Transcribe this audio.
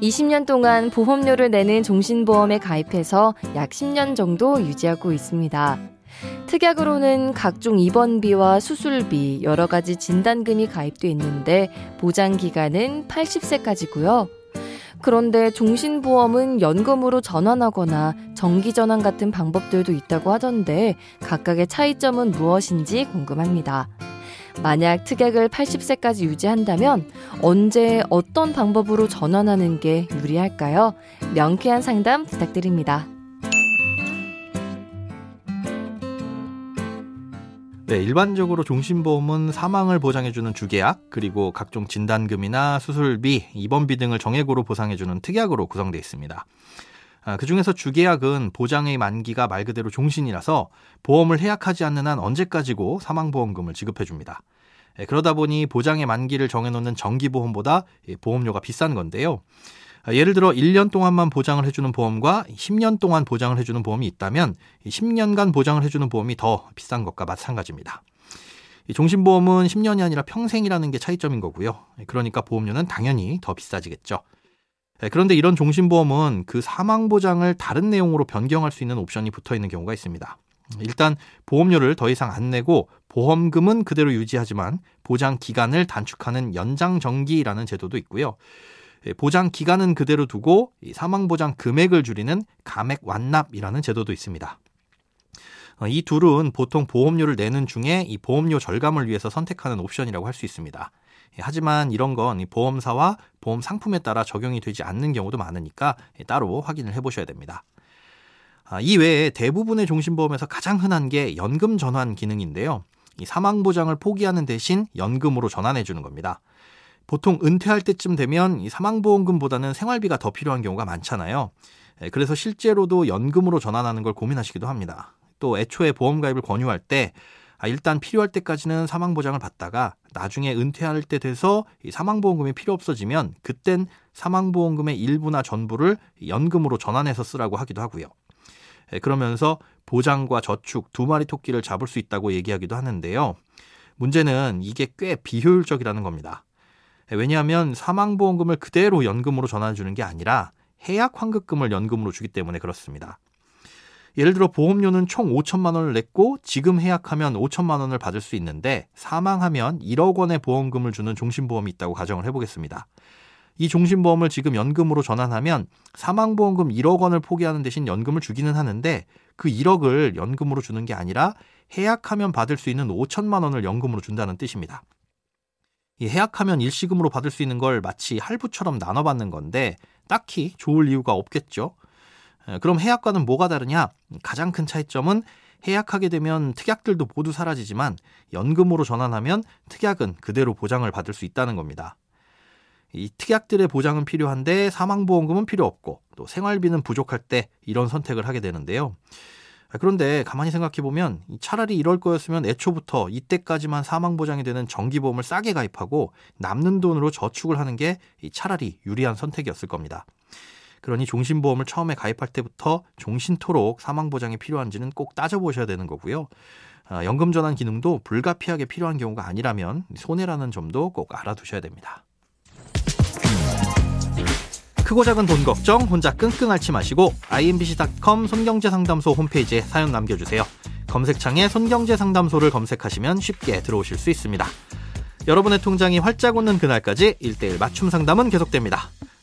20년 동안 보험료를 내는 종신보험에 가입해서 약 10년 정도 유지하고 있습니다. 특약으로는 각종 입원비와 수술비, 여러 가지 진단금이 가입돼 있는데 보장 기간은 80세까지고요. 그런데 종신보험은 연금으로 전환하거나 정기전환 같은 방법들도 있다고 하던데 각각의 차이점은 무엇인지 궁금합니다. 만약 특약을 80세까지 유지한다면 언제 어떤 방법으로 전환하는 게 유리할까요? 명쾌한 상담 부탁드립니다. 네, 일반적으로 종신보험은 사망을 보장해주는 주계약, 그리고 각종 진단금이나 수술비, 입원비 등을 정액으로 보상해주는 특약으로 구성되어 있습니다. 아, 그 중에서 주계약은 보장의 만기가 말 그대로 종신이라서 보험을 해약하지 않는 한 언제까지고 사망보험금을 지급해줍니다. 예, 그러다 보니 보장의 만기를 정해놓는 정기보험보다 보험료가 비싼 건데요. 아, 예를 들어 1년 동안만 보장을 해주는 보험과 10년 동안 보장을 해주는 보험이 있다면 10년간 보장을 해주는 보험이 더 비싼 것과 마찬가지입니다. 종신보험은 10년이 아니라 평생이라는 게 차이점인 거고요. 예, 그러니까 보험료는 당연히 더 비싸지겠죠. 예, 그런데 이런 종신보험은 그 사망보장을 다른 내용으로 변경할 수 있는 옵션이 붙어 있는 경우가 있습니다. 일단 보험료를 더 이상 안 내고 보험금은 그대로 유지하지만 보장 기간을 단축하는 연장 정기라는 제도도 있고요. 예, 보장 기간은 그대로 두고 사망 보장 금액을 줄이는 감액 완납이라는 제도도 있습니다. 어, 이 둘은 보통 보험료를 내는 중에 이 보험료 절감을 위해서 선택하는 옵션이라고 할 수 있습니다. 예, 하지만 이런 건 보험사와 보험 상품에 따라 적용이 되지 않는 경우도 많으니까 예, 따로 확인을 해보셔야 됩니다. 아, 이 외에 대부분의 종신보험에서 가장 흔한 게 연금 전환 기능인데요. 이 사망 보장을 포기하는 대신 연금으로 전환해 주는 겁니다. 보통 은퇴할 때쯤 되면 이 사망보험금보다는 생활비가 더 필요한 경우가 많잖아요. 예, 그래서 실제로도 연금으로 전환하는 걸 고민하시기도 합니다. 또 애초에 보험 가입을 권유할 때 아, 일단 필요할 때까지는 사망 보장을 받다가 나중에 은퇴할 때 돼서 이 사망보험금이 필요 없어지면 그땐 사망보험금의 일부나 전부를 연금으로 전환해서 쓰라고 하기도 하고요. 예, 그러면서 보장과 저축 두 마리 토끼를 잡을 수 있다고 얘기하기도 하는데요. 문제는 이게 꽤 비효율적이라는 겁니다. 예, 왜냐하면 사망보험금을 그대로 연금으로 전환해 주는 게 아니라 해약 환급금을 연금으로 주기 때문에 그렇습니다. 예를 들어 보험료는 총 5천만 원을 냈고 지금 해약하면 5천만 원을 받을 수 있는데 사망하면 1억 원의 보험금을 주는 종신보험이 있다고 가정을 해보겠습니다. 이 종신보험을 지금 연금으로 전환하면 사망보험금 1억 원을 포기하는 대신 연금을 주기는 하는데 그 1억을 연금으로 주는 게 아니라 해약하면 받을 수 있는 5천만 원을 연금으로 준다는 뜻입니다. 이 해약하면 일시금으로 받을 수 있는 걸 마치 할부처럼 나눠받는 건데 딱히 좋을 이유가 없겠죠. 그럼 해약과는 뭐가 다르냐? 가장 큰 차이점은 해약하게 되면 특약들도 모두 사라지지만 연금으로 전환하면 특약은 그대로 보장을 받을 수 있다는 겁니다. 이 특약들의 보장은 필요한데 사망보험금은 필요 없고 또 생활비는 부족할 때 이런 선택을 하게 되는데요. 그런데 가만히 생각해 보면 차라리 이럴 거였으면 애초부터 이때까지만 사망보장이 되는 정기보험을 싸게 가입하고 남는 돈으로 저축을 하는 게 차라리 유리한 선택이었을 겁니다. 그러니 종신보험을 처음에 가입할 때부터 종신토록 사망보장이 필요한지는 꼭 따져보셔야 되는 거고요. 아, 연금 전환 기능도 불가피하게 필요한 경우가 아니라면 손해라는 점도 꼭 알아두셔야 됩니다. 크고 작은 돈 걱정 혼자 끙끙 앓지 마시고 imbc.com 손경제 상담소 홈페이지에 사연 남겨주세요. 검색창에 손경제 상담소를 검색하시면 쉽게 들어오실 수 있습니다. 여러분의 통장이 활짝 웃는 그날까지 1대1 맞춤 상담은 계속됩니다.